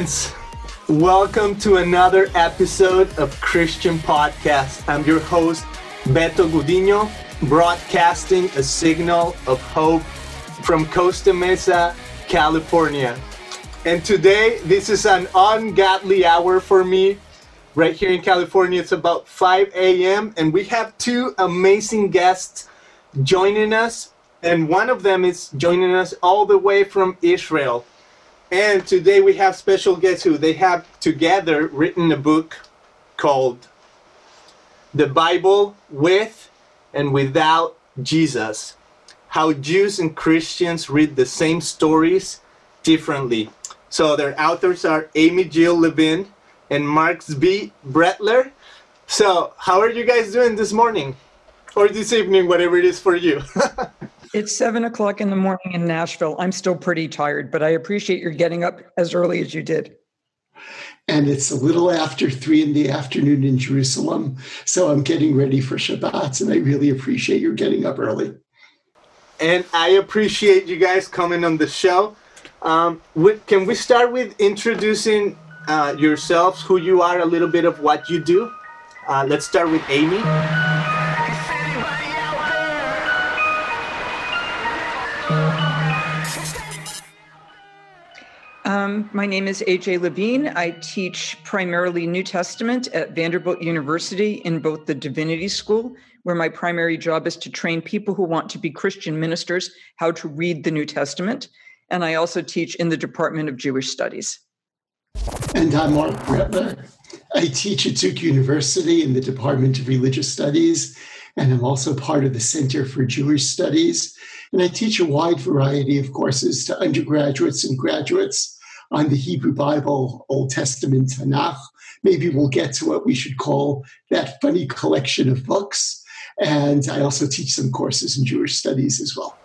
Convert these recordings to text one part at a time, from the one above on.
friends. Welcome to another episode of Christian Podcast. I'm your host, Beto Gudino, broadcasting a signal of hope from Costa Mesa, California. And today, this is an ungodly hour for me. Right here in California, it's about 5 a.m., and we have two amazing guests joining us. And one of them is joining us all the way from Israel. And today we have special guests who they have together written a book called The Bible with and Without Jesus How Jews and Christians Read the Same Stories Differently. So their authors are Amy Jill Levine and Marc Zvi Brettler. So, how are you guys doing this morning? Or this evening, whatever it is for you. It's seven o'clock in the morning in Nashville. I'm still pretty tired, but I appreciate your getting up as early as you did. And it's a little after three in the afternoon in Jerusalem. So I'm getting ready for Shabbat, and I really appreciate your getting up early. And I appreciate you guys coming on the show. Um, can we start with introducing uh, yourselves, who you are, a little bit of what you do? Uh, let's start with Amy. Um, my name is AJ Levine. I teach primarily New Testament at Vanderbilt University in both the Divinity School, where my primary job is to train people who want to be Christian ministers how to read the New Testament. And I also teach in the Department of Jewish Studies. And I'm Marc Brettler. I teach at Duke University in the Department of Religious Studies, and I'm also part of the Center for Jewish Studies. And I teach a wide variety of courses to undergraduates and graduates on the Hebrew Bible, Old Testament, Tanakh. Maybe we'll get to what we should call that funny collection of books. And I also teach some courses in Jewish studies as well.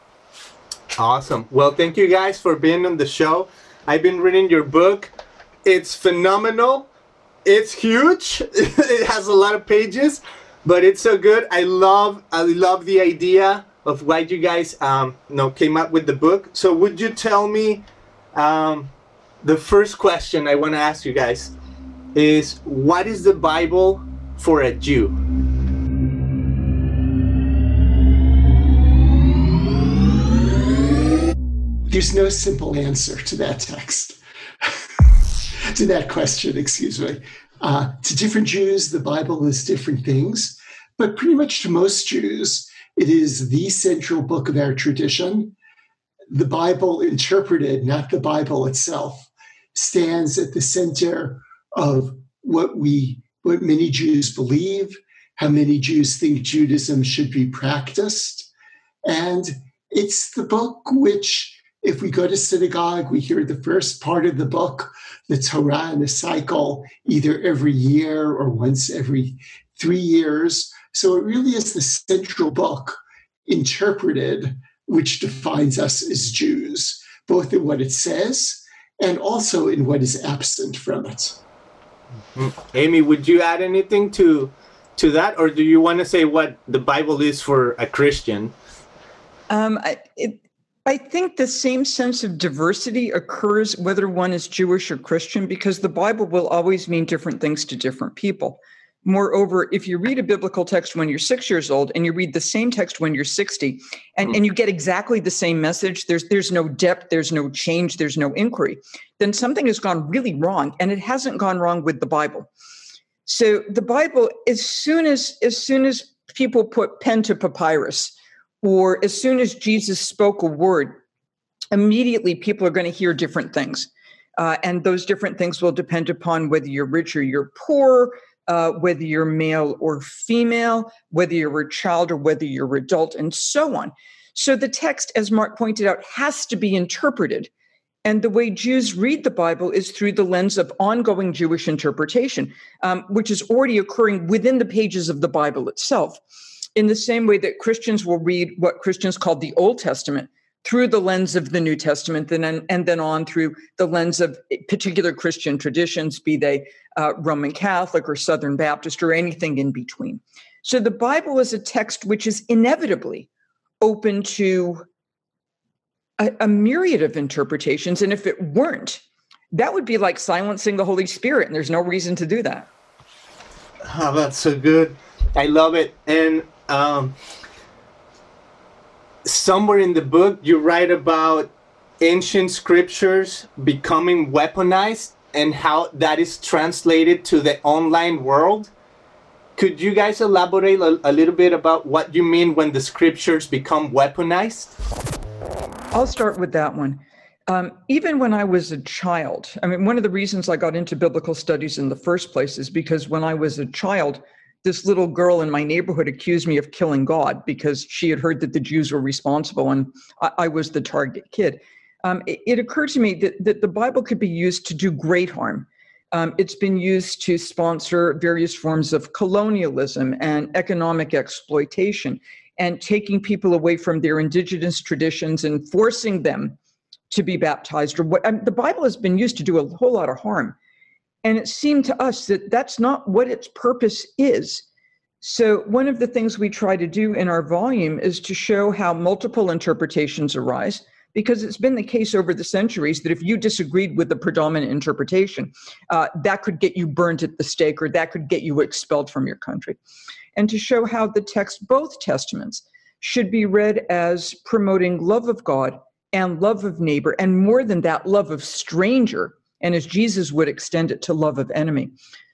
Awesome. Well, thank you guys for being on the show. I've been reading your book. It's phenomenal. It's huge. it has a lot of pages, but it's so good. I love I love the idea of why you guys um, you know came up with the book. So would you tell me um, the first question I want to ask you guys is what is the Bible for a Jew? There's no simple answer to that text, to that question, excuse me. Uh, to different Jews, the Bible is different things, but pretty much to most Jews, it is the central book of our tradition. The Bible interpreted, not the Bible itself stands at the center of what we what many Jews believe, how many Jews think Judaism should be practiced. And it's the book which, if we go to synagogue, we hear the first part of the book, the Torah in a cycle, either every year or once every three years. So it really is the central book interpreted, which defines us as Jews, both in what it says and also in what is absent from it. Mm-hmm. Amy, would you add anything to to that, or do you want to say what the Bible is for a Christian? Um, I, it, I think the same sense of diversity occurs whether one is Jewish or Christian, because the Bible will always mean different things to different people. Moreover, if you read a biblical text when you're six years old and you read the same text when you're 60 and, and you get exactly the same message, there's there's no depth, there's no change, there's no inquiry, then something has gone really wrong. And it hasn't gone wrong with the Bible. So the Bible, as soon as as soon as people put pen to papyrus, or as soon as Jesus spoke a word, immediately people are going to hear different things. Uh, and those different things will depend upon whether you're rich or you're poor, uh, whether you're male or female, whether you're a child or whether you're adult, and so on. So the text, as Mark pointed out, has to be interpreted. And the way Jews read the Bible is through the lens of ongoing Jewish interpretation, um, which is already occurring within the pages of the Bible itself. In the same way that Christians will read what Christians call the Old Testament, through the lens of the New Testament and then, and then on through the lens of particular Christian traditions, be they uh, Roman Catholic or Southern Baptist or anything in between. So the Bible is a text which is inevitably open to a, a myriad of interpretations. And if it weren't, that would be like silencing the Holy Spirit, and there's no reason to do that. Oh, that's so good. I love it. And um, somewhere in the book, you write about ancient scriptures becoming weaponized and how that is translated to the online world. Could you guys elaborate a, a little bit about what you mean when the scriptures become weaponized? I'll start with that one. Um, even when I was a child, I mean, one of the reasons I got into biblical studies in the first place is because when I was a child, this little girl in my neighborhood accused me of killing God because she had heard that the Jews were responsible and I, I was the target kid. Um, it, it, occurred to me that, that the Bible could be used to do great harm. Um, it's been used to sponsor various forms of colonialism and economic exploitation and taking people away from their indigenous traditions and forcing them to be baptized or what I mean, the bible has been used to do a whole lot of harm and it seemed to us that that's not what its purpose is so one of the things we try to do in our volume is to show how multiple interpretations arise because it's been the case over the centuries that if you disagreed with the predominant interpretation uh, that could get you burned at the stake or that could get you expelled from your country and to show how the text both testaments should be read as promoting love of god and love of neighbor, and more than that, love of stranger. And as Jesus would extend it to love of enemy.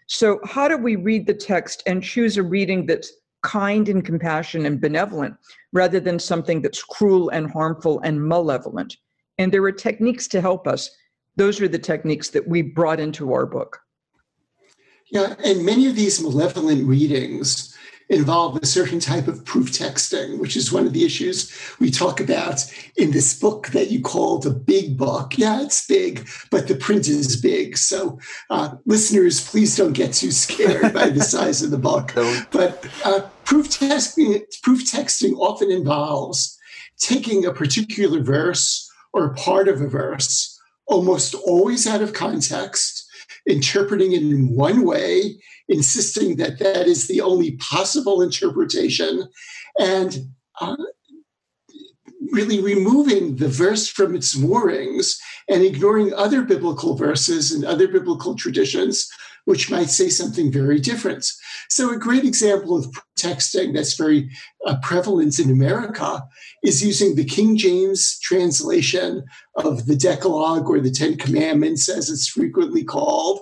So, how do we read the text and choose a reading that's kind and compassionate and benevolent rather than something that's cruel and harmful and malevolent? And there are techniques to help us. Those are the techniques that we brought into our book. Yeah, and many of these malevolent readings involve a certain type of proof texting, which is one of the issues we talk about in this book that you call the big book. Yeah, it's big, but the print is big. So, uh, listeners, please don't get too scared by the size of the book. But uh, proof texting, proof texting often involves taking a particular verse or part of a verse, almost always out of context, interpreting it in one way insisting that that is the only possible interpretation, and uh, really removing the verse from its moorings and ignoring other biblical verses and other biblical traditions, which might say something very different. So, a great example of texting that's very uh, prevalent in America is using the King James translation of the Decalogue or the Ten Commandments, as it's frequently called,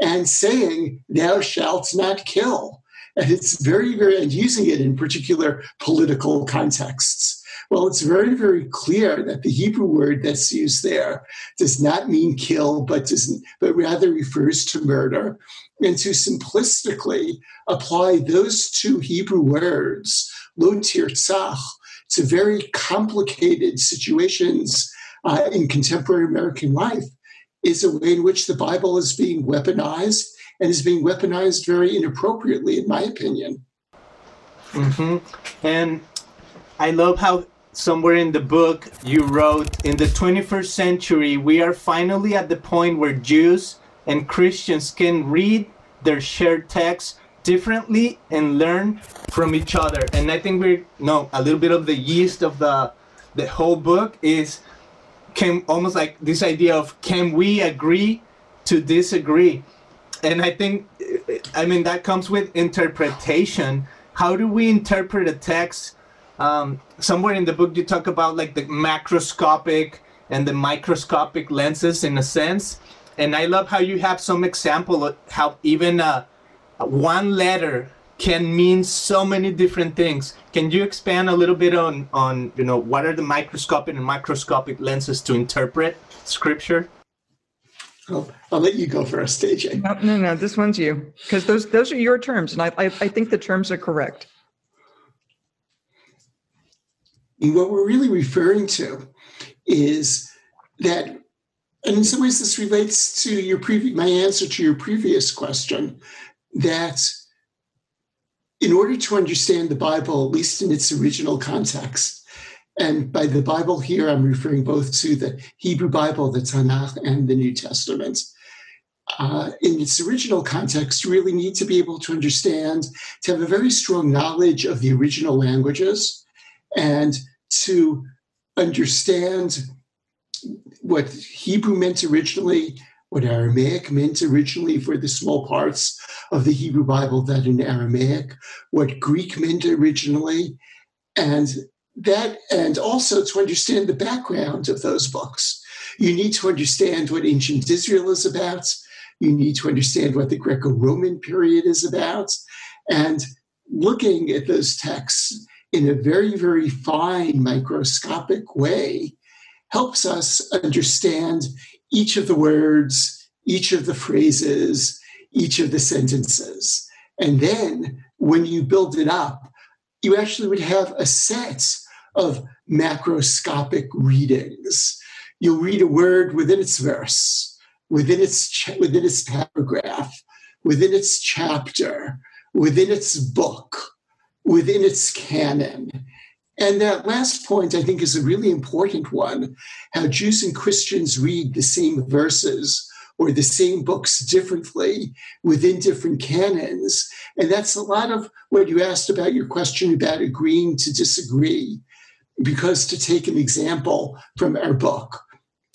and saying, Thou shalt not kill. And it's very, very, and using it in particular political contexts. Well, it's very, very clear that the Hebrew word that's used there does not mean kill, but doesn't, but rather refers to murder. And to simplistically apply those two Hebrew words, lo tirtzach, to very complicated situations uh, in contemporary American life is a way in which the Bible is being weaponized and is being weaponized very inappropriately, in my opinion. Mm-hmm. And I love how somewhere in the book you wrote in the 21st century, we are finally at the point where Jews and Christians can read their shared texts differently and learn from each other. And I think we're no a little bit of the yeast of the the whole book is can almost like this idea of can we agree to disagree and i think i mean that comes with interpretation how do we interpret a text um, somewhere in the book you talk about like the macroscopic and the microscopic lenses in a sense and i love how you have some example of how even uh, one letter can mean so many different things. Can you expand a little bit on on you know what are the microscopic and microscopic lenses to interpret scripture? I'll, I'll let you go first, AJ. No, no, no this one's you because those those are your terms, and I, I I think the terms are correct. And what we're really referring to is that, and in some ways, this relates to your previous my answer to your previous question that in order to understand the Bible, at least in its original context, and by the Bible here, I'm referring both to the Hebrew Bible, the Tanakh, and the New Testament. Uh, in its original context, you really need to be able to understand, to have a very strong knowledge of the original languages, and to understand what Hebrew meant originally, what Aramaic meant originally for the small parts of the Hebrew Bible that in Aramaic, what Greek meant originally, and that, and also to understand the background of those books. You need to understand what ancient Israel is about. You need to understand what the Greco Roman period is about. And looking at those texts in a very, very fine microscopic way helps us understand each of the words, each of the phrases, each of the sentences. And then when you build it up, you actually would have a set of macroscopic readings. You'll read a word within its verse, within its, ch- within its paragraph, within its chapter, within its book, within its canon. And that last point, I think, is a really important one how Jews and Christians read the same verses or the same books differently within different canons. And that's a lot of what you asked about your question about agreeing to disagree. Because to take an example from our book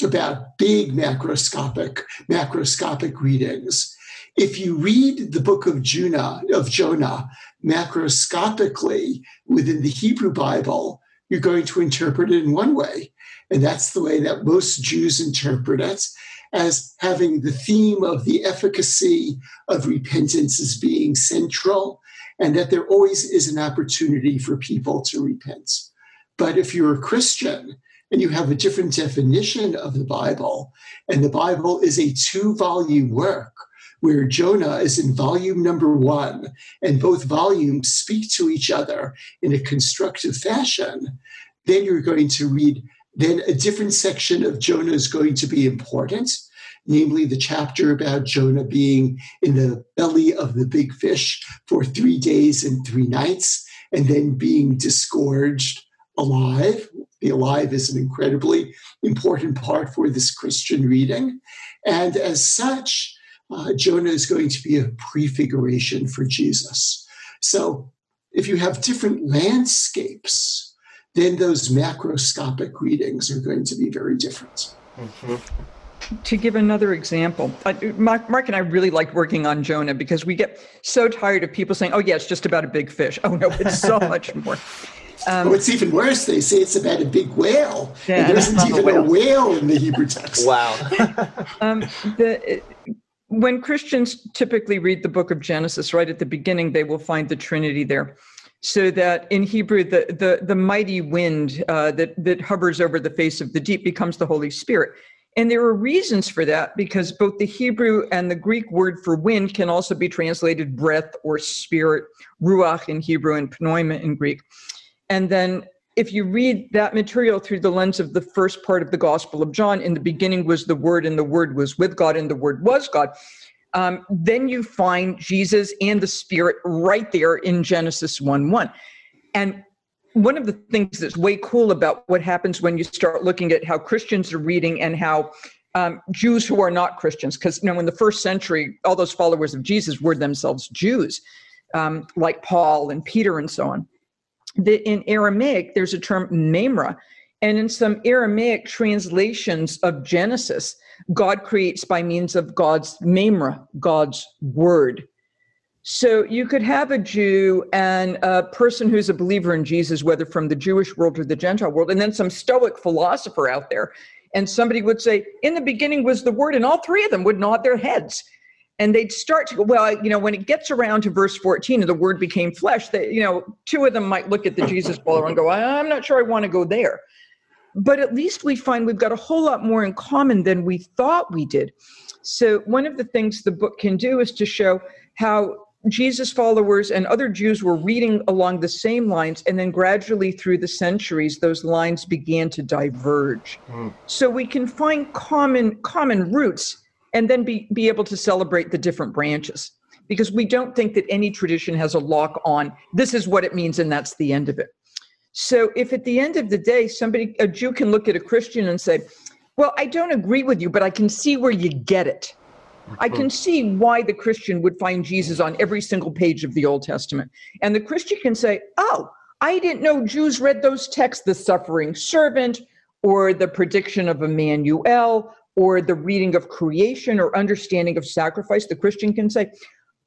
about big macroscopic, macroscopic readings, if you read the book of Jonah, of Jonah macroscopically within the Hebrew Bible, you're going to interpret it in one way. And that's the way that most Jews interpret it as having the theme of the efficacy of repentance as being central, and that there always is an opportunity for people to repent. But if you're a Christian and you have a different definition of the Bible, and the Bible is a two volume work, where Jonah is in volume number one, and both volumes speak to each other in a constructive fashion, then you're going to read, then a different section of Jonah is going to be important, namely the chapter about Jonah being in the belly of the big fish for three days and three nights, and then being disgorged alive. The alive is an incredibly important part for this Christian reading. And as such, uh, Jonah is going to be a prefiguration for Jesus. So if you have different landscapes, then those macroscopic readings are going to be very different. Mm-hmm. To give another example, Mark, Mark, and I really like working on Jonah because we get so tired of people saying, oh, yeah, it's just about a big fish. Oh, no, it's so much more. Um, What's even worse, they say it's about a big whale. Yeah, there isn't even a whale. a whale. in the Hebrew text. Wow. um, the, when Christians typically read the book of Genesis, right at the beginning, they will find the Trinity there. So that in Hebrew, the the, the mighty wind uh, that that hovers over the face of the deep becomes the Holy Spirit. And there are reasons for that because both the Hebrew and the Greek word for wind can also be translated breath or spirit, ruach in Hebrew and pneuma in Greek. And then if you read that material through the lens of the first part of the Gospel of John, in the beginning was the Word, and the Word was with God, and the Word was God, um, then you find Jesus and the Spirit right there in Genesis 1 1. And one of the things that's way cool about what happens when you start looking at how Christians are reading and how um, Jews who are not Christians, because you know in the first century, all those followers of Jesus were themselves Jews, um, like Paul and Peter and so on that in Aramaic, there's a term memra. And in some Aramaic translations of Genesis, God creates by means of God's memra, God's word. So you could have a Jew and a person who's a believer in Jesus, whether from the Jewish world or the Gentile world, and then some Stoic philosopher out there. And somebody would say, In the beginning was the word, and all three of them would nod their heads and they'd start to go well you know when it gets around to verse 14 and the word became flesh that you know two of them might look at the jesus follower and go i'm not sure i want to go there. But at least we find we've got a whole lot more in common than we thought we did. So one of the things the book can do is to show how jesus followers and other jews were reading along the same lines and then gradually through the centuries those lines began to diverge. Mm. so we can find common common roots and then be, be able to celebrate the different branches. Because we don't think that any tradition has a lock on this is what it means and that's the end of it. So if at the end of the day somebody a jew can look at a christian and say well i don't agree with you but i can see where you get it. I can see why the christian would find jesus on every single page of the old testament. And the christian can say oh i didn't know jews read those texts the suffering servant or the prediction of emmanuel or the reading of creation or understanding of sacrifice, the Christian can say,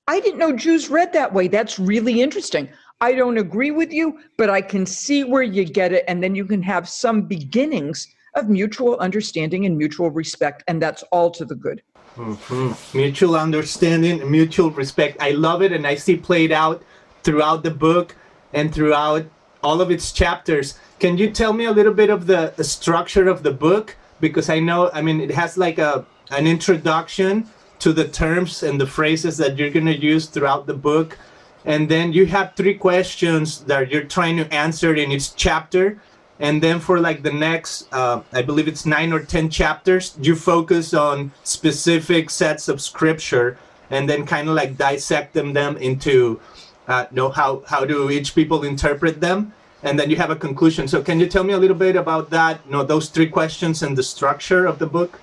I didn't know Jews read that way. That's really interesting. I don't agree with you, but I can see where you get it. And then you can have some beginnings of mutual understanding and mutual respect. And that's all to the good. Mm-hmm. Mutual understanding, mutual respect. I love it. And I see played out throughout the book and throughout all of its chapters. Can you tell me a little bit of the, the structure of the book? Because I know, I mean, it has like a an introduction to the terms and the phrases that you're going to use throughout the book. And then you have three questions that you're trying to answer in each chapter. And then for like the next, uh, I believe it's nine or 10 chapters, you focus on specific sets of scripture and then kind of like dissect them, them into uh, know how, how do each people interpret them and then you have a conclusion. So can you tell me a little bit about that, you know, those three questions and the structure of the book?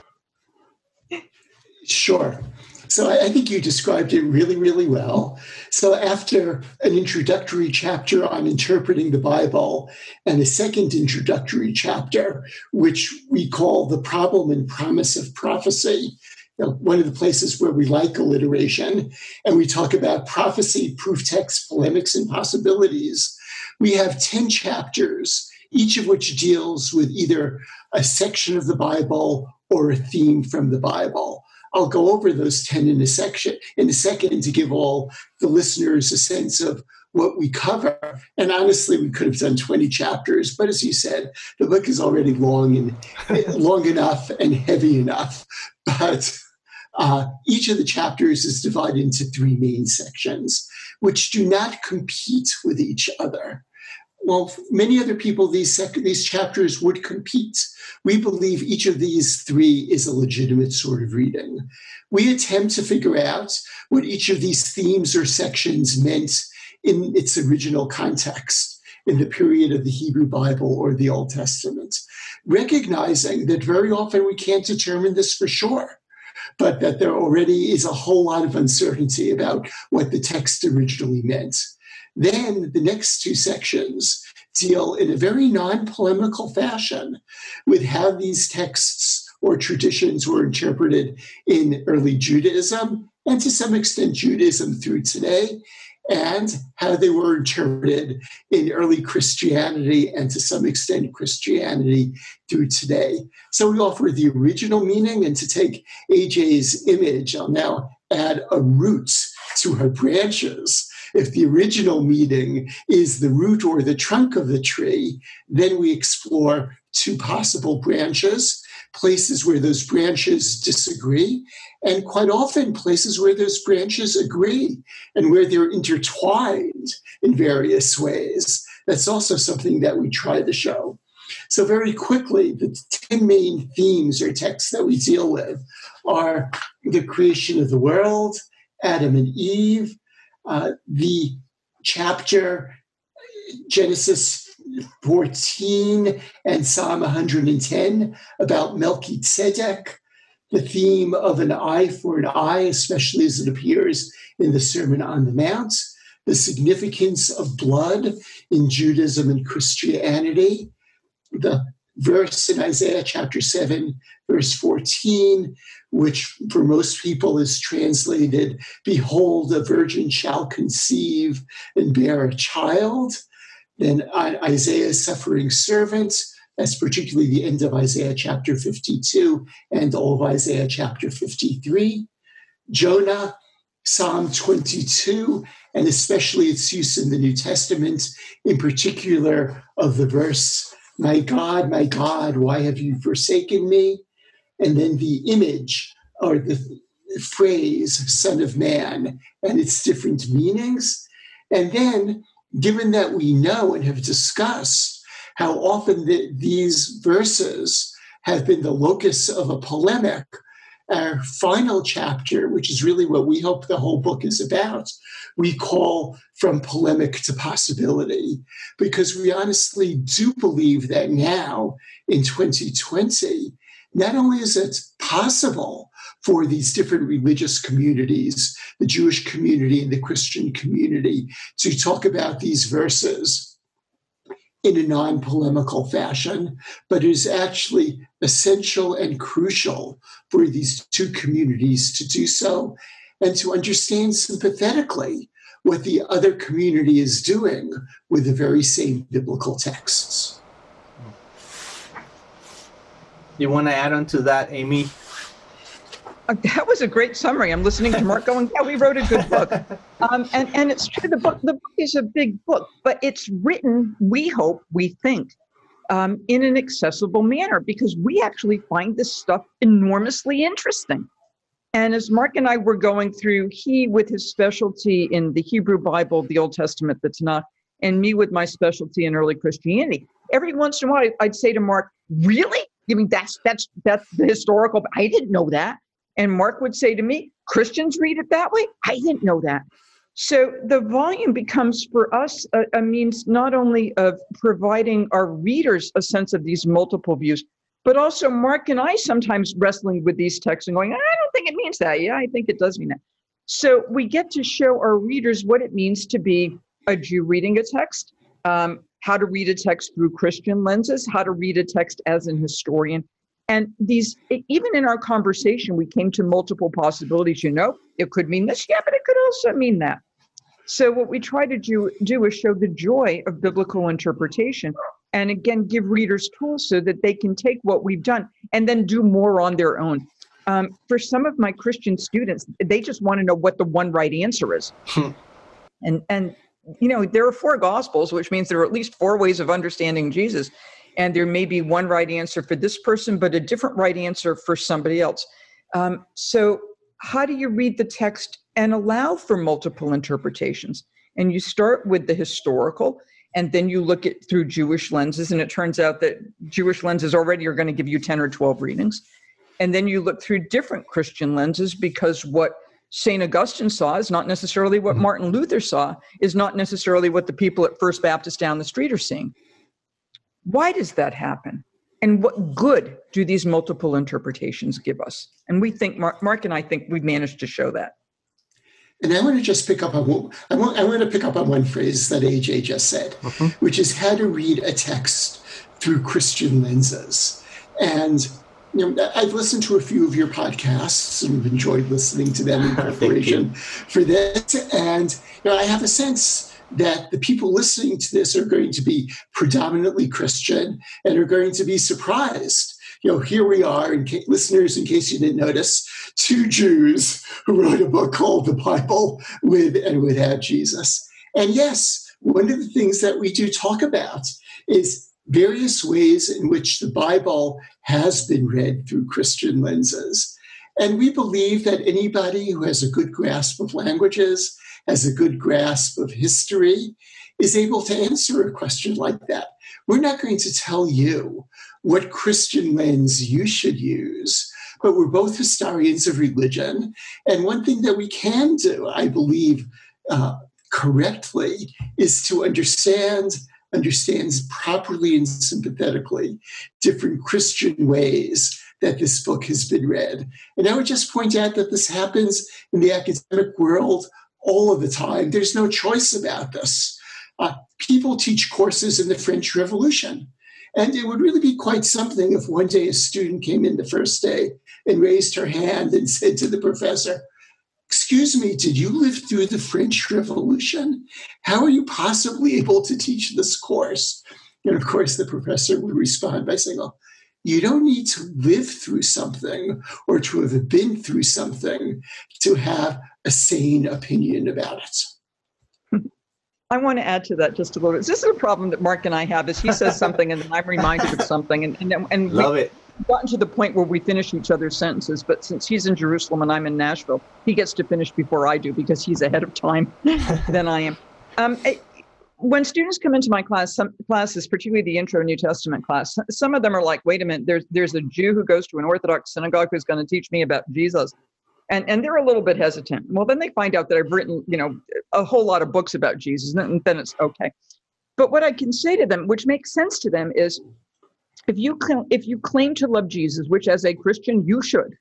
Sure. So I, think you described it really, really well. So after an introductory chapter on interpreting the Bible and a second introductory chapter, which we call the problem and promise of prophecy, you know, one of the places where we like alliteration, and we talk about prophecy, proof text, polemics, and possibilities. We have 10 chapters, each of which deals with either a section of the Bible or a theme from the Bible. I'll go over those 10 in a section in a second to give all the listeners a sense of what we cover. And honestly, we could have done 20 chapters, but as you said, the book is already long and long enough and heavy enough. But uh, each of the chapters is divided into three main sections, which do not compete with each other well, many other people, these sec- these chapters would compete. We believe each of these three is a legitimate sort of reading. We attempt to figure out what each of these themes or sections meant in its original context in the period of the Hebrew Bible or the Old Testament, recognizing that very often we can't determine this for sure, but that there already is a whole lot of uncertainty about what the text originally meant. Then the next two sections deal in a very non polemical fashion with how these texts or traditions were interpreted in early Judaism and to some extent Judaism through today, and how they were interpreted in early Christianity and to some extent Christianity through today. So we offer the original meaning, and to take AJ's image, I'll now add a root to her branches if the original meaning is the root or the trunk of the tree, then we explore two possible branches, places where those branches disagree, and quite often places where those branches agree and where they're intertwined in various ways. That's also something that we try to show. So, very quickly, the 10 main themes or texts that we deal with are the creation of the world, Adam and Eve, uh, the chapter Genesis 14 and Psalm 110 about Melchizedek, the theme of an eye for an eye, especially as it appears in the Sermon on the Mount, the significance of blood in Judaism and Christianity, the verse in Isaiah chapter 7, verse 14, which for most people is translated, Behold, a virgin shall conceive and bear a child. Then Isaiah's suffering servants, that's particularly the end of Isaiah chapter 52 and all of Isaiah chapter 53. Jonah, Psalm 22, and especially its use in the New Testament, in particular of the verse, My God, my God, why have you forsaken me? and then the image or the phrase son of man and its different meanings. And then, given that we know and have discussed how often the, these verses have been the locus of a polemic, our final chapter, which is really what we hope the whole book is about, we call From Polemic to Possibility, because we honestly do believe that now in 2020, not only is it possible for these different religious communities, the Jewish community and the Christian community, to talk about these verses in a non polemical fashion, but is actually essential and crucial for these two communities to do so and to understand sympathetically what the other community is doing with the very same biblical texts. You want to add on to that, Amy? Uh, that was a great summary. I'm listening to Mark going, yeah, we wrote a good book. Um, and, and it's true, the book, the book is a big book, but it's written, we hope, we think, um, in an accessible manner because we actually find this stuff enormously interesting. And as Mark and I were going through, he with his specialty in the Hebrew Bible, the Old Testament, the Tanakh, and me with my specialty in early Christianity. Every once in a while, I'd say to Mark, "Really? I mean that's that's that's the historical? I didn't know that." And Mark would say to me, "Christians read it that way? I didn't know that." So the volume becomes for us a, a means not only of providing our readers a sense of these multiple views, but also Mark and I sometimes wrestling with these texts and going, I don't think it means that. Yeah, I think it does mean that. So we get to show our readers what it means to be a Jew reading a text, um, how to read a text through Christian lenses, how to read a text as an historian. And these, even in our conversation, we came to multiple possibilities. You know, it could mean this, yeah, but it could also mean that. So what we try to do, do is show the joy of biblical interpretation and again give readers tools so that they can take what we've done and then do more on their own um, for some of my christian students they just want to know what the one right answer is hmm. and and you know there are four gospels which means there are at least four ways of understanding jesus and there may be one right answer for this person but a different right answer for somebody else um, so how do you read the text and allow for multiple interpretations and you start with the historical and then you look at through Jewish lenses, and it turns out that Jewish lenses already are going to give you 10 or 12 readings. And then you look through different Christian lenses because what St. Augustine saw is not necessarily what mm-hmm. Martin Luther saw, is not necessarily what the people at First Baptist down the street are seeing. Why does that happen? And what good do these multiple interpretations give us? And we think, Mark, Mark and I think we've managed to show that. And I want to just pick up on I want, I want to pick up on one phrase that AJ just said, mm-hmm. which is how to read a text through Christian lenses. And you know, I've listened to a few of your podcasts and have enjoyed listening to them in preparation for this. And you know, I have a sense that the people listening to this are going to be predominantly Christian and are going to be surprised you know, here we are, in ca- listeners, in case you didn't notice, two Jews who wrote a book called the Bible with and without Jesus. And yes, one of the things that we do talk about is various ways in which the Bible has been read through Christian lenses. And we believe that anybody who has a good grasp of languages, has a good grasp of history, is able to answer a question like that. We're not going to tell you what Christian lens you should use. But we're both historians of religion. And one thing that we can do, I believe, uh, correctly, is to understand understands properly and sympathetically different Christian ways that this book has been read. And I would just point out that this happens in the academic world all of the time. There's no choice about this. Uh, people teach courses in the French Revolution. And it would really be quite something if one day a student came in the first day and raised her hand and said to the professor, Excuse me, did you live through the French Revolution? How are you possibly able to teach this course? And of course, the professor would respond by saying, "Well, you don't need to live through something or to have been through something to have a sane opinion about it. I want to add to that just a little bit. This is a problem that Mark and I have is he says something and then I'm reminded of something and, and, and Love it. gotten to the point where we finish each other's sentences, but since he's in Jerusalem and I'm in Nashville, he gets to finish before I do because he's ahead of time than I am. Um, it, when students come into my class, some classes, particularly the intro New Testament class, some of them are like, wait a minute, there's there's a Jew who goes to an Orthodox synagogue who's going to teach me about Jesus. And and they're a little bit hesitant. Well then they find out that i've written you know a whole lot of books about jesus and then it's okay. But what i can say to them which makes sense to them is if you cl- if you claim to love jesus which as a christian you should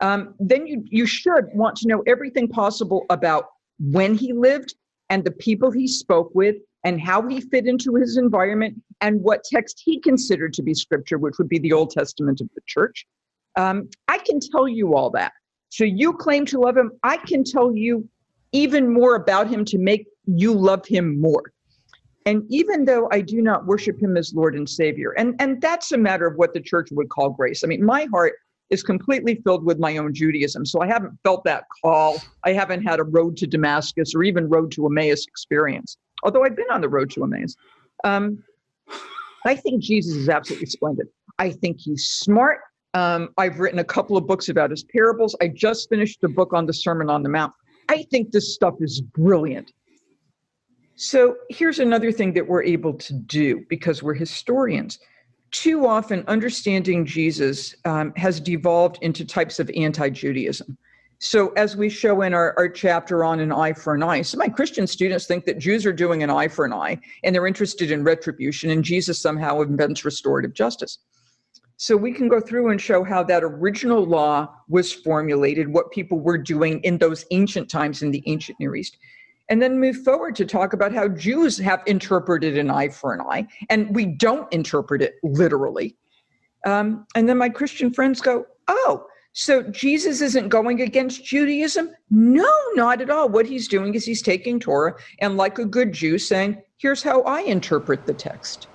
um, then you you should want to know everything possible about when he lived and the people he spoke with and how he fit into his environment and what text he considered to be scripture, which would be the Old Testament of the church. Um, I can tell you all that. So you claim to love him. I can tell you even more about him to make you love him more. And even though I do not worship him as Lord and Savior, and, and that's a matter of what the church would call grace. I mean, my heart is completely filled with my own Judaism. So I haven't felt that call. I haven't had a road to Damascus or even road to Emmaus experience, although I've been on the road to Emmaus. Um, I think Jesus is absolutely splendid. I think he's smart. Um, I've written a couple of books about his parables. I just finished a book on the Sermon on the Mount. I think this stuff is brilliant. So here's another thing that we're able to do because we're historians too often understanding Jesus um, has devolved into types of anti Judaism. So, as we show in our, our chapter on an eye for an eye, of my Christian students think that Jews are doing an eye for an eye and they're interested in retribution, and Jesus somehow invents restorative justice. So, we can go through and show how that original law was formulated, what people were doing in those ancient times in the ancient Near East and then move forward to talk about how Jews have interpreted an eye for an eye, and we don't interpret it literally. Um, and then my Christian friends go, Oh, so Jesus isn't going against Judaism? No, not at all. What he's doing is he's taking Torah and, like a good Jew, saying, Here's how I interpret the text.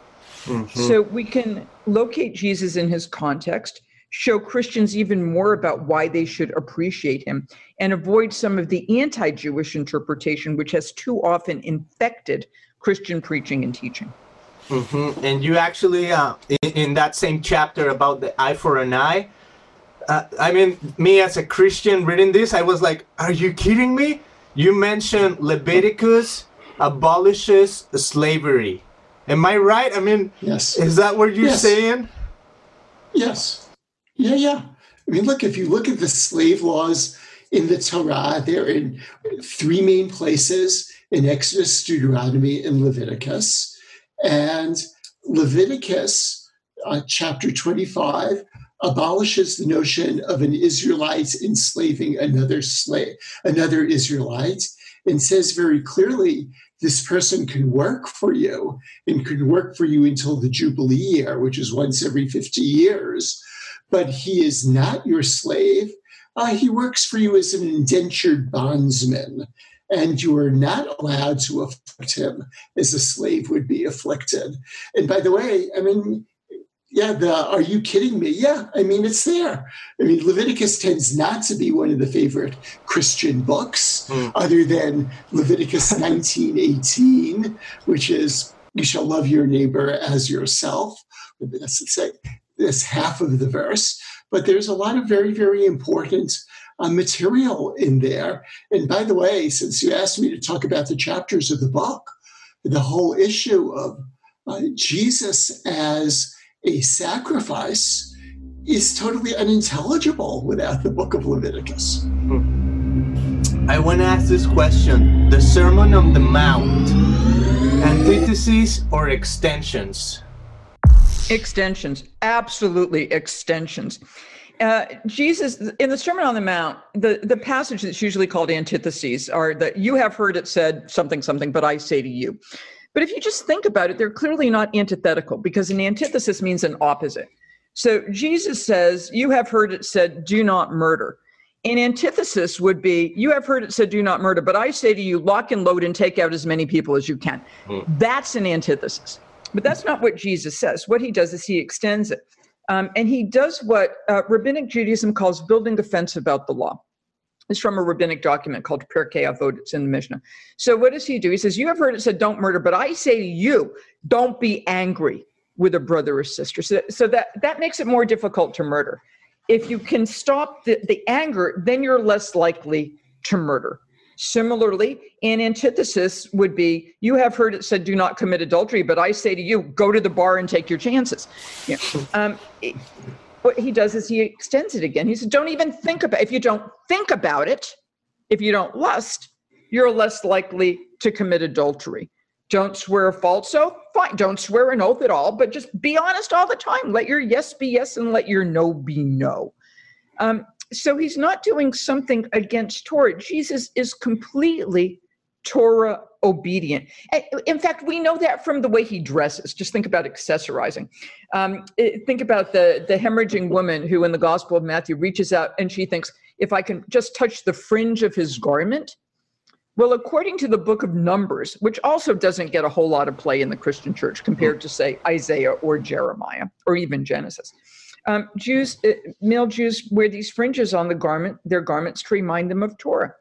Mm-hmm. So we can locate Jesus in his context show Christians even more about why they should appreciate him and avoid some of the anti Jewish interpretation, which has too often infected Christian preaching and teaching. Mm-hmm. And you actually, uh, in, in, that same chapter about the eye for an eye, uh, I mean, me as a Christian reading this, I was like, are you kidding me? You mentioned Leviticus abolishes slavery. Am I right? I mean, yes. Is that what you're yes. saying? Yes. Yeah, yeah. I mean, look, if you look at the slave laws in the Torah, they're in three main places in Exodus, Deuteronomy, and Leviticus. And Leviticus, uh, chapter 25, abolishes the notion of an Israelite enslaving another slave, another Israelite, and says very clearly this person can work for you and can work for you until the Jubilee year, which is once every 50 years but he is not your slave. Uh, he works for you as an indentured bondsman, and you are not allowed to afflict him as a slave would be afflicted. And by the way, I mean, yeah, the are you kidding me? Yeah, I mean, it's there. I mean, Leviticus tends not to be one of the favorite Christian books, mm. other than Leviticus 19:18, which is you shall love your neighbor as yourself. That's this half of the verse, but there's a lot of very, very important uh, material in there. And by the way, since you asked me to talk about the chapters of the book, the whole issue of uh, Jesus as a sacrifice is totally unintelligible without the book of Leviticus. I want to ask this question the Sermon on the Mount, antitheses or extensions? Extensions, absolutely extensions. Uh, Jesus, in the Sermon on the Mount, the, the passage that's usually called antitheses are that you have heard it said something, something, but I say to you. But if you just think about it, they're clearly not antithetical because an antithesis means an opposite. So Jesus says, You have heard it said, do not murder. An antithesis would be, You have heard it said, do not murder, but I say to you, lock and load and take out as many people as you can. Mm. That's an antithesis. But that's not what Jesus says. What he does is he extends it. Um, and he does what uh, rabbinic Judaism calls building a fence about the law. It's from a rabbinic document called Pirkei Avot. It's in the Mishnah. So what does he do? He says, "You have heard it said, don't murder, but I say to you, don't be angry with a brother or sister." So, so that that makes it more difficult to murder. If you can stop the, the anger, then you're less likely to murder. Similarly, an antithesis would be you have heard it said, do not commit adultery, but I say to you, go to the bar and take your chances. Yeah. Um, what he does is he extends it again. He says, don't even think about it. If you don't think about it, if you don't lust, you're less likely to commit adultery. Don't swear a false oath. Fine. Don't swear an oath at all, but just be honest all the time. Let your yes be yes and let your no be no. Um, so he's not doing something against Torah. Jesus is completely Torah obedient. In fact, we know that from the way he dresses. Just think about accessorizing. Um, think about the, the hemorrhaging woman who, in the Gospel of Matthew, reaches out and she thinks, if I can just touch the fringe of his garment. Well, according to the book of Numbers, which also doesn't get a whole lot of play in the Christian church compared to, say, Isaiah or Jeremiah or even Genesis, um, Jews, uh, male Jews wear these fringes on the garment, their garments to remind them of Torah.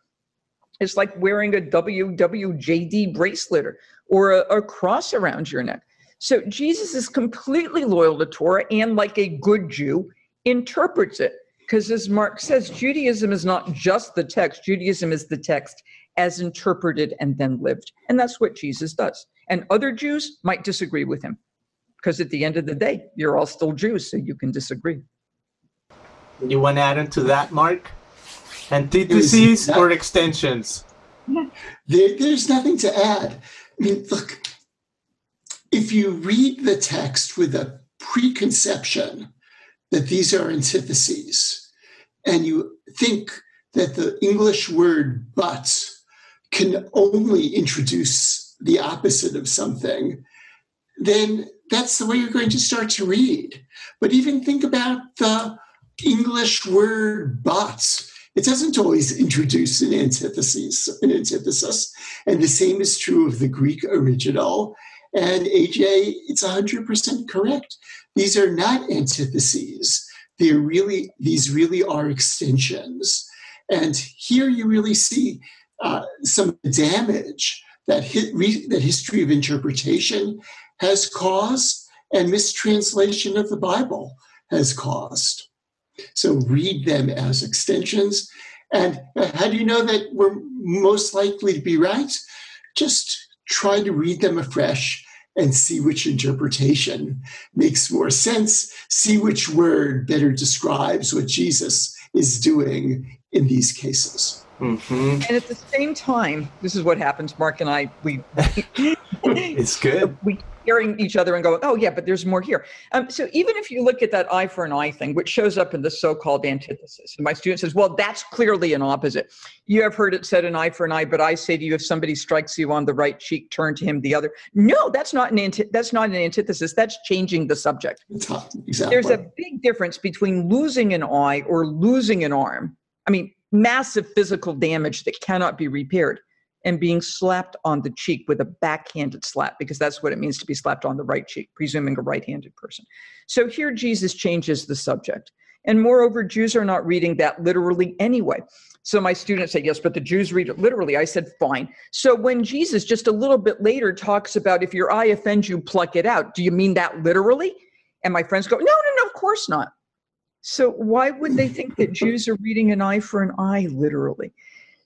It's like wearing a WWJD bracelet or, or a, a cross around your neck. So Jesus is completely loyal to Torah and, like a good Jew, interprets it. Because as Marc says, Judaism is not just the text, Judaism is the text as interpreted and then lived. And that's what Jesus does. And other Jews might disagree with him. Because at the end of the day, you're all still Jews, so you can disagree. You want to add into that, Marc? Antitheses or extensions? There, there's nothing to add. I mean, look, if you read the text with a preconception that these are antitheses, and you think that the English word but can only introduce the opposite of something, then that's the way you're going to start to read. But even think about the English word but it doesn't always introduce an antithesis, an antithesis. And the same is true of the Greek original. And AJ, it's 100% correct. These are not antitheses. They're really, these really are extensions. And here you really see uh, some damage that, hi- that history of interpretation has caused and mistranslation of the Bible has caused. So read them as extensions. And how do you know that we're most likely to be right? Just try to read them afresh and see which interpretation makes more sense, see which word better describes what Jesus is doing in these cases. Mm-hmm. And at the same time, this is what happens. Marc and I, we it's good. We hearing each other and going, oh, yeah, but there's more here. Um, so even if you look at that eye for an eye thing, which shows up in the so called antithesis, and my student says, well, that's clearly an opposite. You have heard it said an eye for an eye, but I say to you, if somebody strikes you on the right cheek, turn to him the other. No, that's not an anti- that's not an antithesis. That's changing the subject. Exactly. There's a big difference between losing an eye or losing an arm. I mean, massive physical damage that cannot be repaired and being slapped on the cheek with a backhanded slap, because that's what it means to be slapped on the right cheek, presuming a right handed person. So here Jesus changes the subject. And moreover, Jews are not reading that literally anyway. So my students say, yes, but the Jews read it literally. I said, fine. So when Jesus just a little bit later talks about if your eye offends you, pluck it out, do you mean that literally? And my friends go, no, no, no, of course not. So why would they think that Jews are reading an eye for an eye literally?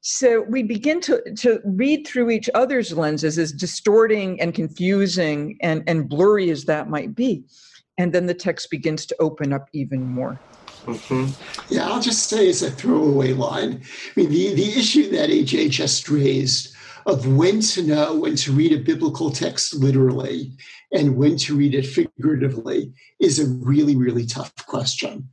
So we begin to, to read through each other's lenses as distorting and confusing and, and blurry as that might be. And then the text begins to open up even more. Mm-hmm. Yeah, I'll just say as a throwaway line. I mean, the, the issue that AJ just raised of when to know when to read a biblical text literally and when to read it figuratively is a really, really tough question.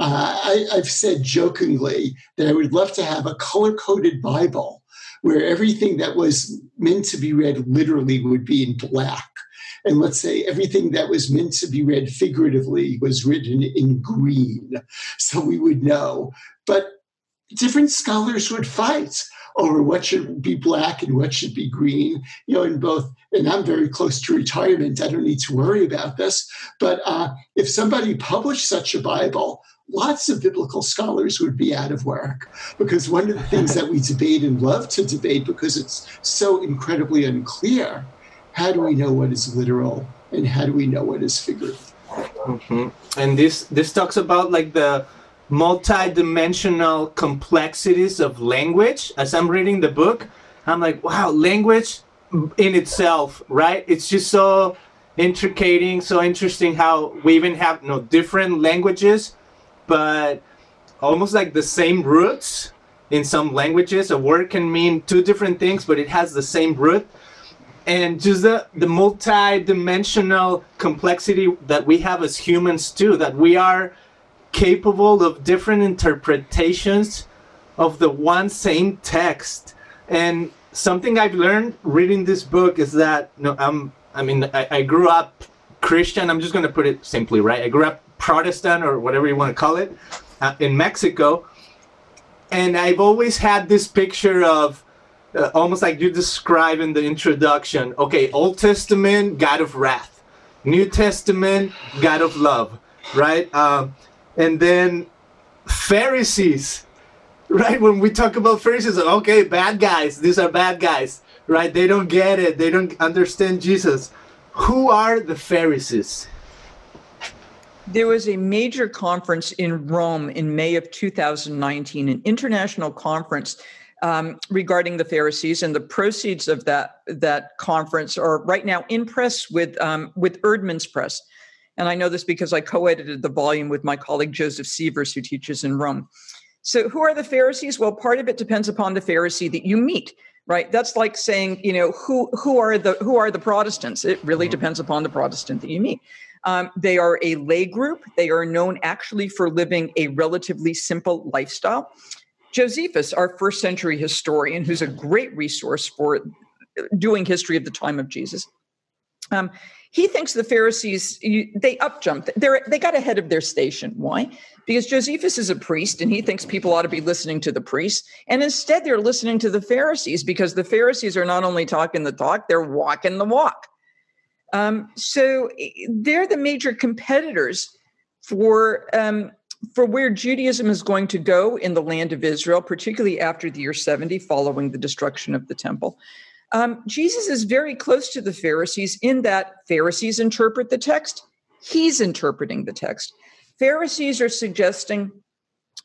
Uh, I, I've said jokingly that I would love to have a color coded Bible where everything that was meant to be read literally would be in black. And let's say everything that was meant to be read figuratively was written in green. So we would know. But different scholars would fight over what should be black and what should be green. You know, in both, and I'm very close to retirement. I don't need to worry about this. But uh, if somebody published such a Bible, lots of biblical scholars would be out of work because one of the things that we debate and love to debate because it's so incredibly unclear how do we know what is literal and how do we know what is figurative? Mm-hmm. and this this talks about like the multi-dimensional complexities of language. As i'm reading the book i'm like wow language in itself right? It's just so intricating so interesting how we even have you know different languages but almost like the same roots in some languages. A word can mean two different things, but it has the same root. And just the, the multi-dimensional complexity that we have as humans too, that we are capable of different interpretations of the one same text. And something I've learned reading this book is that no, I'm. I mean, I, I grew up Christian. I'm just going to put it simply, right? I grew up Protestant or whatever you want to call it uh, in Mexico, and I've always had this picture of uh, almost like you describe in the introduction. Okay, Old Testament, God of wrath. New Testament, God of love, right? Um, and then Pharisees, right? When we talk about Pharisees, okay, bad guys. These are bad guys, right? They don't get it. They don't understand Jesus. Who are the Pharisees? There was a major conference in Rome in May of 2019, an international conference um, regarding the Pharisees, and the proceeds of that that conference are right now in press with um, with Eerdmans Press. And I know this because I co-edited the volume with my colleague Joseph Sievers, who teaches in Rome. So, who are the Pharisees? Well, part of it depends upon the Pharisee that you meet right that's like saying you know who who are the who are the protestants it really mm-hmm. depends upon the protestant that you meet um, they are a lay group they are known actually for living a relatively simple lifestyle Josephus, our first century historian, who's a great resource for doing history of the time of Jesus, um, he thinks the Pharisees they upjumped. They they got ahead of their station. Why? Because Josephus is a priest, and he thinks people ought to be listening to the priests, and instead they're listening to the Pharisees because the Pharisees are not only talking the talk, they're walking the walk. Um, so they're the major competitors for um, for where Judaism is going to go in the land of Israel, particularly after the year 70, following the destruction of the temple. Um, Jesus is very close to the Pharisees in that Pharisees interpret the text, he's interpreting the text. Pharisees are suggesting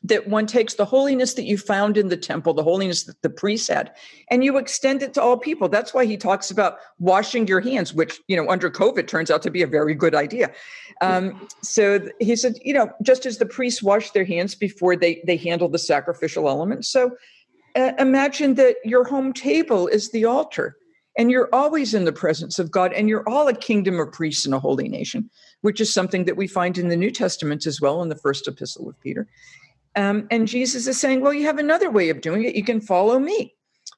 that one takes the holiness that you found in the temple, the holiness that the priest had, and you extend it to all people. That's why he talks about washing your hands, which, you know, under COVID turns out to be a very good idea. Um, so he said, you know, just as the priests wash their hands before they, they handle the sacrificial elements. So uh, imagine that your home table is the altar and you're always in the presence of God and you're all a kingdom of priests and a holy nation, which is something that we find in the New Testament as well in the first epistle of Peter. Um, and Jesus is saying, well, you have another way of doing it. You can follow me.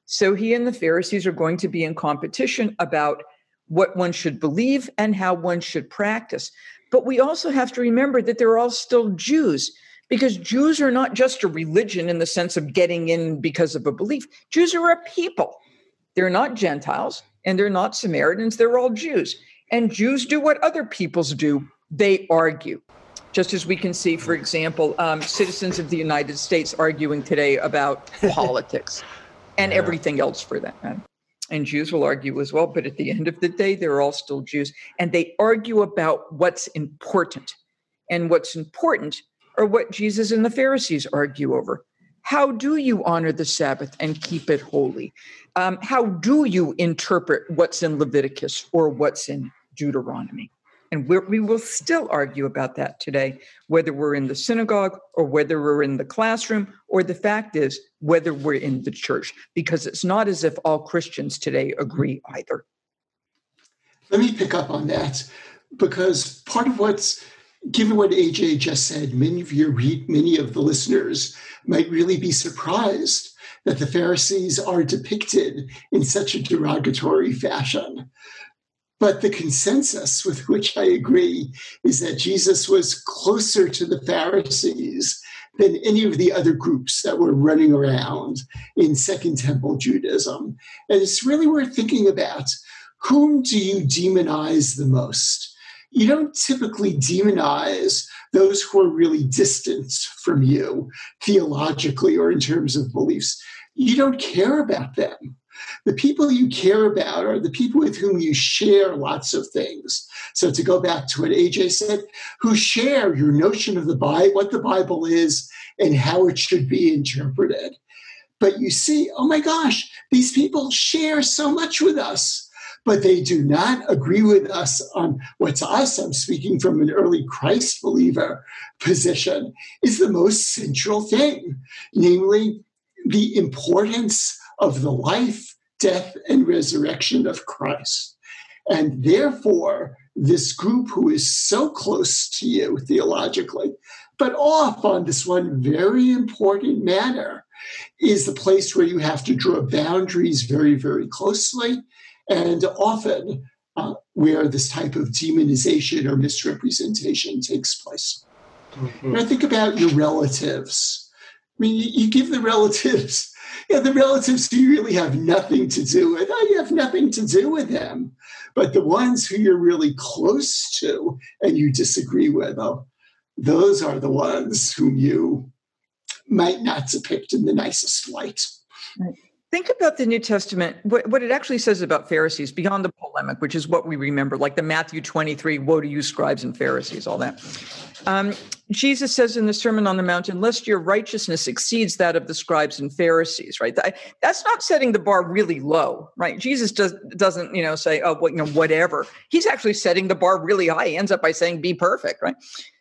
So he and the Pharisees are going to be in competition about what one should believe and how one should practice. But we also have to remember that they're all still Jews because Jews are not just a religion in the sense of getting in because of a belief. Jews are a people. They're not Gentiles and they're not Samaritans. They're all Jews. And Jews do what other peoples do they argue just as we can see, for example, um, citizens of the United States arguing today about politics and yeah. everything else for that matter. And Jews will argue as well, but at the end of the day, they're all still Jews. And they argue about what's important. And what's important are what Jesus and the Pharisees argue over. How do you honor the Sabbath and keep it holy? Um, how do you interpret what's in Leviticus or what's in Deuteronomy? And we will still argue about that today, whether we're in the synagogue or whether we're in the classroom, or the fact is, whether we're in the church, because it's not as if all Christians today agree either. Let me pick up on that, because part of what's given what AJ just said, many of your read, many of the listeners might really be surprised that the Pharisees are depicted in such a derogatory fashion. But the consensus with which I agree is that Jesus was closer to the Pharisees than any of the other groups that were running around in Second Temple Judaism. And it's really worth thinking about whom do you demonize the most? You don't typically demonize those who are really distant from you theologically or in terms of beliefs. You don't care about them. The people you care about are the people with whom you share lots of things. So to go back to what AJ said, who share your notion of the Bible, what the Bible is, and how it should be interpreted. But you see, oh my gosh, these people share so much with us but they do not agree with us on what to us, I'm speaking from an early Christ believer position, is the most central thing, namely the importance of the life, death, and resurrection of Christ. And therefore, this group who is so close to you theologically, but off on this one very important matter is the place where you have to draw boundaries very, very closely, and often uh, where this type of demonization or misrepresentation takes place. Mm-hmm. Now, think about your relatives. I mean, you, you give the relatives, yeah, the relatives who you really have nothing to do with, oh, you have nothing to do with them. But the ones who you're really close to and you disagree with, oh, those are the ones whom you might not depict in the nicest light. Think about the New Testament, what, what, it actually says about Pharisees beyond the polemic, which is what we remember, like the Matthew 23, woe to you, scribes and Pharisees, all that. Um, Jesus says in the Sermon on the Mount, unless your righteousness exceeds that of the scribes and Pharisees, right? That, that's not setting the bar really low, right? Jesus does, doesn't, you know, say, oh, what, you know, whatever. He's actually setting the bar really high. He ends up by saying, be perfect, right?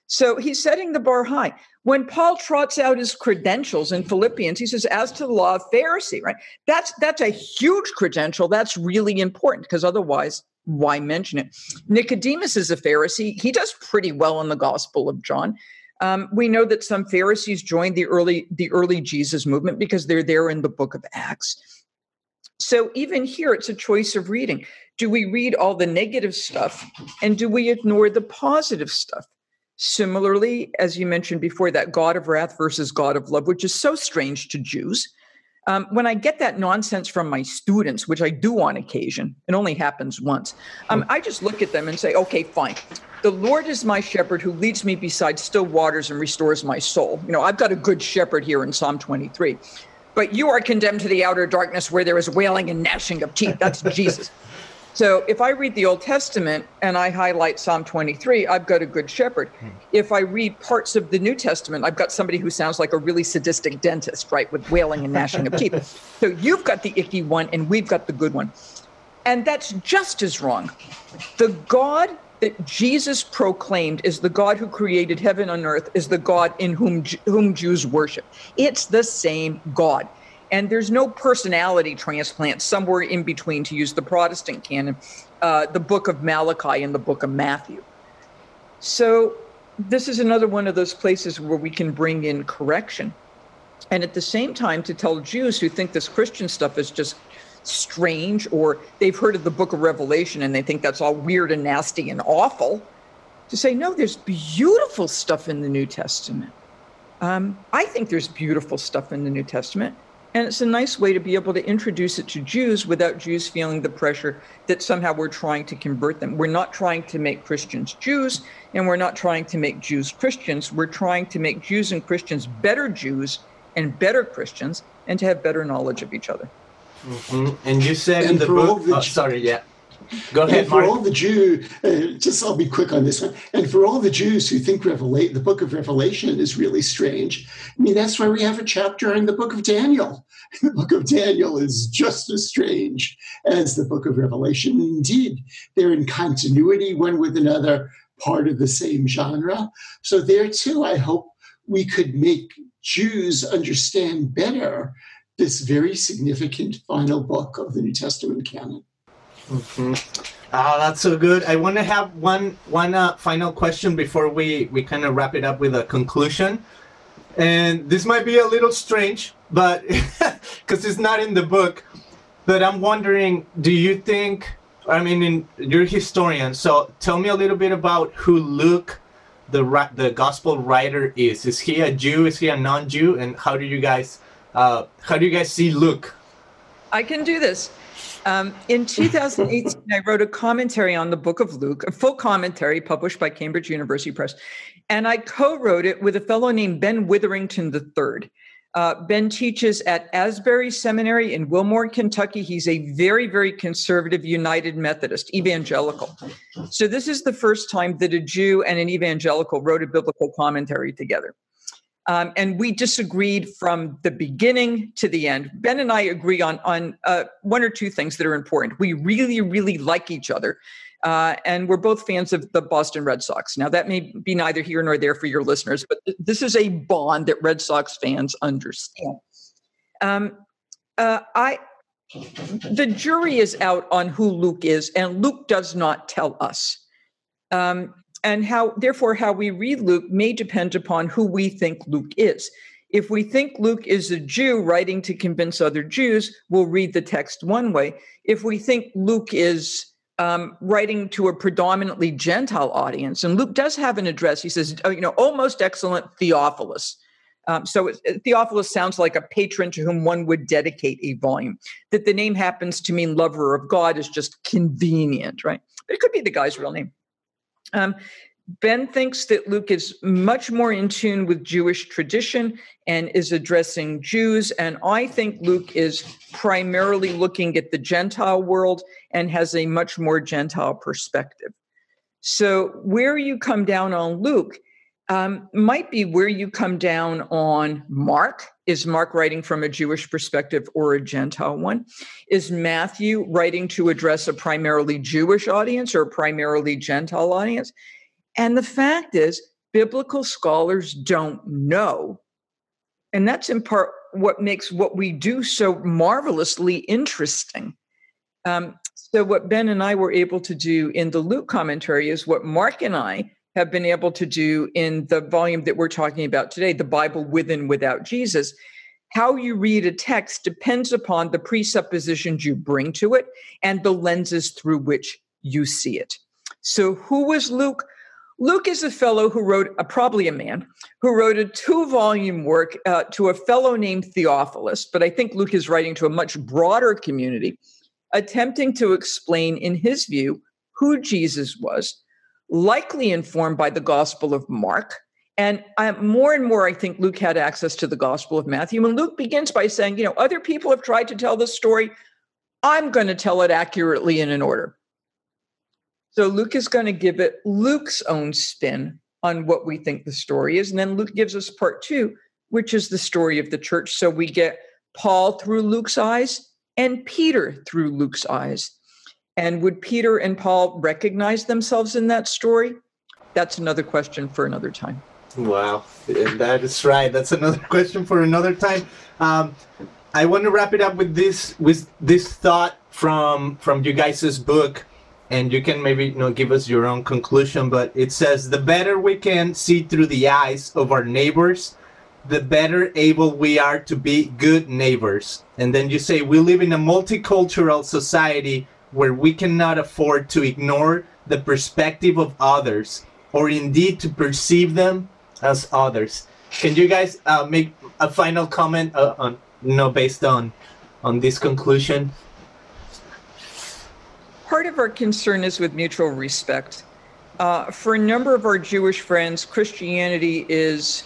So he's setting the bar high. When Paul trots out his credentials in Philippians, he says, as to the law of Pharisee, right? That's that's a huge credential. That's really important because otherwise, why mention it? Nicodemus is a Pharisee. He does pretty well in the Gospel of John. Um, we know that some Pharisees joined the early the early Jesus movement because they're there in the book of Acts. So even here, it's a choice of reading. Do we read all the negative stuff and do we ignore the positive stuff? Similarly, as you mentioned before, that God of wrath versus God of love, which is so strange to Jews. Um, when I get that nonsense from my students, which I do on occasion, it only happens once, um, I just look at them and say, okay, fine. The Lord is my shepherd who leads me beside still waters and restores my soul. You know, I've got a good shepherd here in Psalm 23. But you are condemned to the outer darkness where there is wailing and gnashing of teeth. That's Jesus. So if I read the Old Testament and I highlight Psalm 23, I've got a good shepherd. Hmm. If I read parts of the New Testament, I've got somebody who sounds like a really sadistic dentist, right, with wailing and gnashing of teeth. So you've got the icky one and we've got the good one. And that's just as wrong. The God that Jesus proclaimed is the God who created heaven and earth, is the God in whom, whom Jews worship. It's the same God. And there's no personality transplant somewhere in between, to use the Protestant canon, uh, the book of Malachi and the book of Matthew. So, this is another one of those places where we can bring in correction. And at the same time, to tell Jews who think this Christian stuff is just strange or they've heard of the book of Revelation and they think that's all weird and nasty and awful, to say, no, there's beautiful stuff in the New Testament. Um, I think there's beautiful stuff in the New Testament. And it's a nice way to be able to introduce it to Jews without Jews feeling the pressure that somehow we're trying to convert them. We're not trying to make Christians Jews, and we're not trying to make Jews Christians. We're trying to make Jews and Christians better Jews and better Christians and to have better knowledge of each other. Mm-hmm. And you said and in the book, the, oh, sorry, yeah. Go ahead, and for Marc. all the Jew, uh, just I'll be quick on this one. And for all the Jews who think Revelate, the book of Revelation is really strange, I mean, that's why we have a chapter in the book of Daniel. The book of Daniel is just as strange as the book of Revelation. Indeed, they're in continuity one with another, part of the same genre. So, there too, I hope we could make Jews understand better this very significant final book of the New Testament canon. Mm-hmm. Oh, that's so good. I want to have one one uh, final question before we we kind of wrap it up with a conclusion. And this might be a little strange, but because it's not in the book. But I'm wondering, do you think? I mean, in, you're a historian, so tell me a little bit about who Luke, the the gospel writer, is. Is he a Jew? Is he a non-Jew? And how do you guys uh, how do you guys see Luke? I can do this. Um, in 2018, I wrote a commentary on the book of Luke, a full commentary published by Cambridge University Press. And I co wrote it with a fellow named Ben Witherington III. Uh, ben teaches at Asbury Seminary in Wilmore, Kentucky. He's a very, very conservative United Methodist, evangelical. So, this is the first time that a Jew and an evangelical wrote a biblical commentary together. Um, and we disagreed from the beginning to the end. Ben and I agree on on uh, one or two things that are important. We really, really like each other, uh, and we're both fans of the Boston Red Sox. Now, that may be neither here nor there for your listeners, but th- this is a bond that Red Sox fans understand. Um, uh, I the jury is out on who Luke is, and Luke does not tell us. Um, and how therefore how we read luke may depend upon who we think luke is If we think Luke is a Jew writing to convince other Jews, we'll read the text one way. If we think Luke is um, writing to a predominantly Gentile audience, and Luke does have an address, he says, oh, you know, oh, most excellent Theophilus. Um, so it, Theophilus sounds like a patron to whom one would dedicate a volume. That the name happens to mean lover of God is just convenient, right? It could be the guy's real name. Um, Ben thinks that Luke is much more in tune with Jewish tradition and is addressing Jews. And I think Luke is primarily looking at the Gentile world and has a much more Gentile perspective. So, where you come down on Luke um, might be where you come down on Mark. Is Mark writing from a Jewish perspective or a Gentile one? Is Matthew writing to address a primarily Jewish audience or a primarily Gentile audience? And the fact is, biblical scholars don't know. And that's in part what makes what we do so marvelously interesting. Um, so, what Ben and I were able to do in the Luke commentary is what Marc and I have been able to do in the volume that we're talking about today, The Bible with and Without Jesus. How you read a text depends upon the presuppositions you bring to it and the lenses through which you see it. So, who was Luke? Luke is a fellow who wrote, a, probably a man, who wrote a two volume work uh, to a fellow named Theophilus, but I think Luke is writing to a much broader community, attempting to explain, in his view, who Jesus was likely informed by the Gospel of Mark. And I, more and more, I think Luke had access to the Gospel of Matthew. And Luke begins by saying, you know, other people have tried to tell this story. I'm going to tell it accurately and in order. So Luke is going to give it Luke's own spin on what we think the story is. And then Luke gives us part two, which is the story of the church. So we get Paul through Luke's eyes and Peter through Luke's eyes. And would Peter and Paul recognize themselves in that story? That's another question for another time. Wow, that is right. That's another question for another time. Um, I want to wrap it up with this with this thought from from you guys' book, and you can maybe you know give us your own conclusion. But it says the better we can see through the eyes of our neighbors, the better able we are to be good neighbors. And then you say we live in a multicultural society where we cannot afford to ignore the perspective of others or indeed to perceive them as others. Can you guys uh, make a final comment uh, on you know based on on this conclusion? Part of our concern is with mutual respect. Uh, for a number of our Jewish friends, Christianity is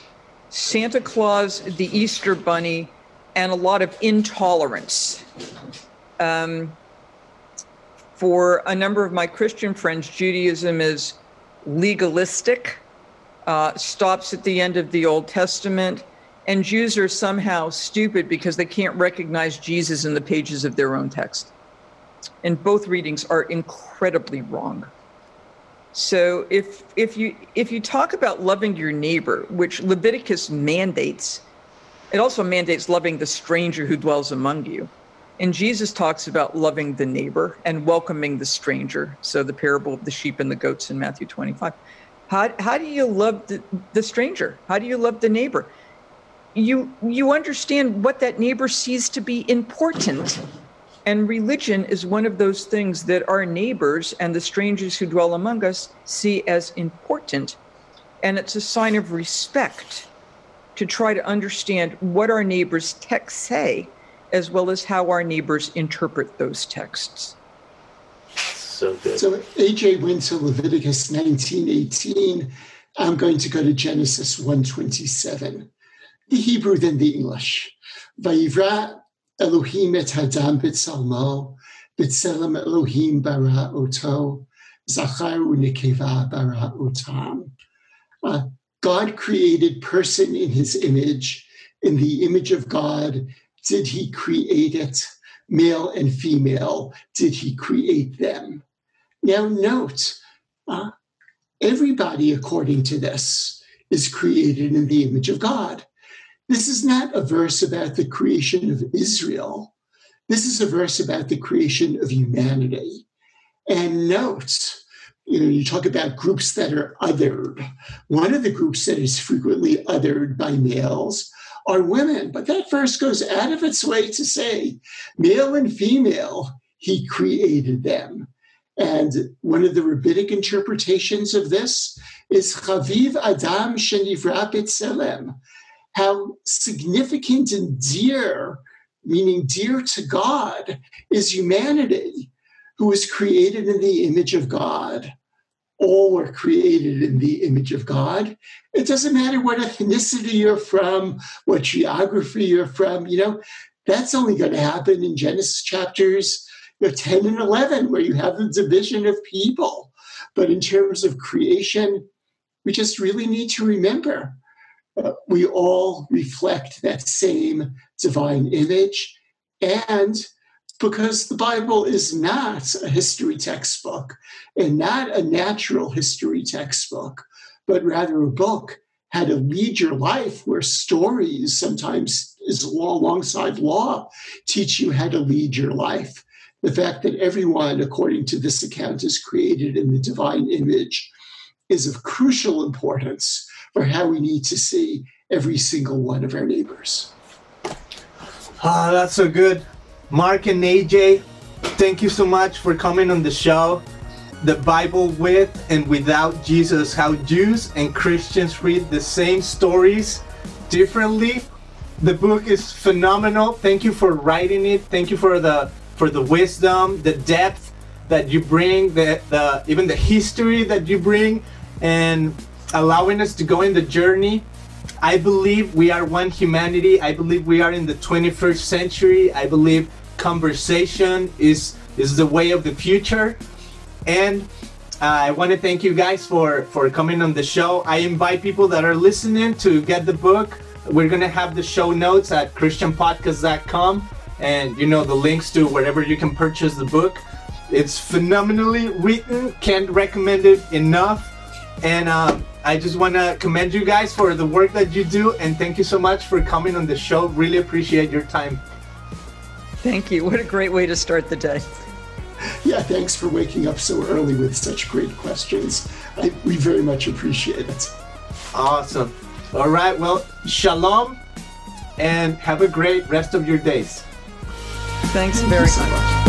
Santa Claus, the Easter Bunny, and a lot of intolerance. Um, for a number of my Christian friends, Judaism is legalistic, uh, stops at the end of the Old Testament, and Jews are somehow stupid because they can't recognize Jesus in the pages of their own text. And both readings are incredibly wrong. So if if you if you talk about loving your neighbor, which Leviticus mandates, it also mandates loving the stranger who dwells among you. And Jesus talks about loving the neighbor and welcoming the stranger. So the parable of the sheep and the goats in Matthew 25. How, how do you love the, the stranger? How do you love the neighbor? You you understand what that neighbor sees to be important. And religion is one of those things that our neighbors and the strangers who dwell among us see as important. And it's a sign of respect to try to understand what our neighbors' texts say as well as how our neighbors interpret those texts. So good. So AJ went to Leviticus 19:18. I'm going to go to Genesis 1:27. The Hebrew, then the English. Vayivra Elohim et Hadam b'tzalmo, b'tzelem Elohim bara oto, zachar u'nikeva bara otam. Uh, God created person in his image. In the image of God, did he create it? Male and female, did he create them? Now, note, uh, everybody, according to this, is created in the image of God. This is not a verse about the creation of Israel. This is a verse about the creation of humanity. And note, you know, you talk about groups that are othered. One of the groups that is frequently othered by males are women. But that verse goes out of its way to say, male and female, he created them. And one of the rabbinic interpretations of this is Chaviv Adam Shenivra B'Tselem, how significant and dear, meaning dear to God, is humanity, who was created in the image of God. All were created in the image of God. It doesn't matter what ethnicity you're from, what geography you're from, you know, that's only going to happen in Genesis chapters you know, 10 and 11, where you have the division of people. But in terms of creation, we just really need to remember uh, we all reflect that same divine image. And because the Bible is not a history textbook and not a natural history textbook, but rather a book how to lead your life where stories sometimes is law alongside law teach you how to lead your life the fact that everyone, according to this account, is created in the divine image is of crucial importance for how we need to see every single one of our neighbors. Ah, that's so good. Marc and AJ, thank you so much for coming on the show. The Bible with and without Jesus, how Jews and Christians read the same stories differently. The book is phenomenal. Thank you for writing it. Thank you for the for the wisdom, the depth that you bring, the, the even the history that you bring, and allowing us to go in the journey. I believe we are one humanity. I believe we are in the 21st century. I believe conversation is is the way of the future. And uh, I want to thank you guys for for coming on the show. I invite people that are listening to get the book. We're gonna have the show notes at christianpodcast.com and you know the links to wherever you can purchase the book. It's phenomenally written. Can't recommend it enough. And um, I just want to commend you guys for the work that you do, and thank you so much for coming on the show. Really appreciate your time. Thank you. What a great way to start the day. Yeah, thanks for waking up so early with such great questions. I, we very much appreciate it. Awesome. All right. Well, shalom, and have a great rest of your days. Thanks very much.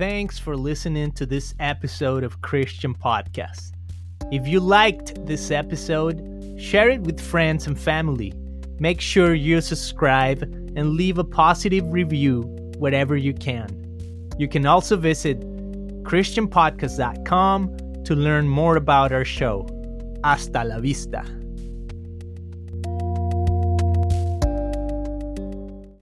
Thanks for listening to this episode of Christian Podcast. If you liked this episode, share it with friends and family. Make sure you subscribe and leave a positive review wherever you can. You can also visit ChristianPodcast.com to learn more about our show. Hasta la vista.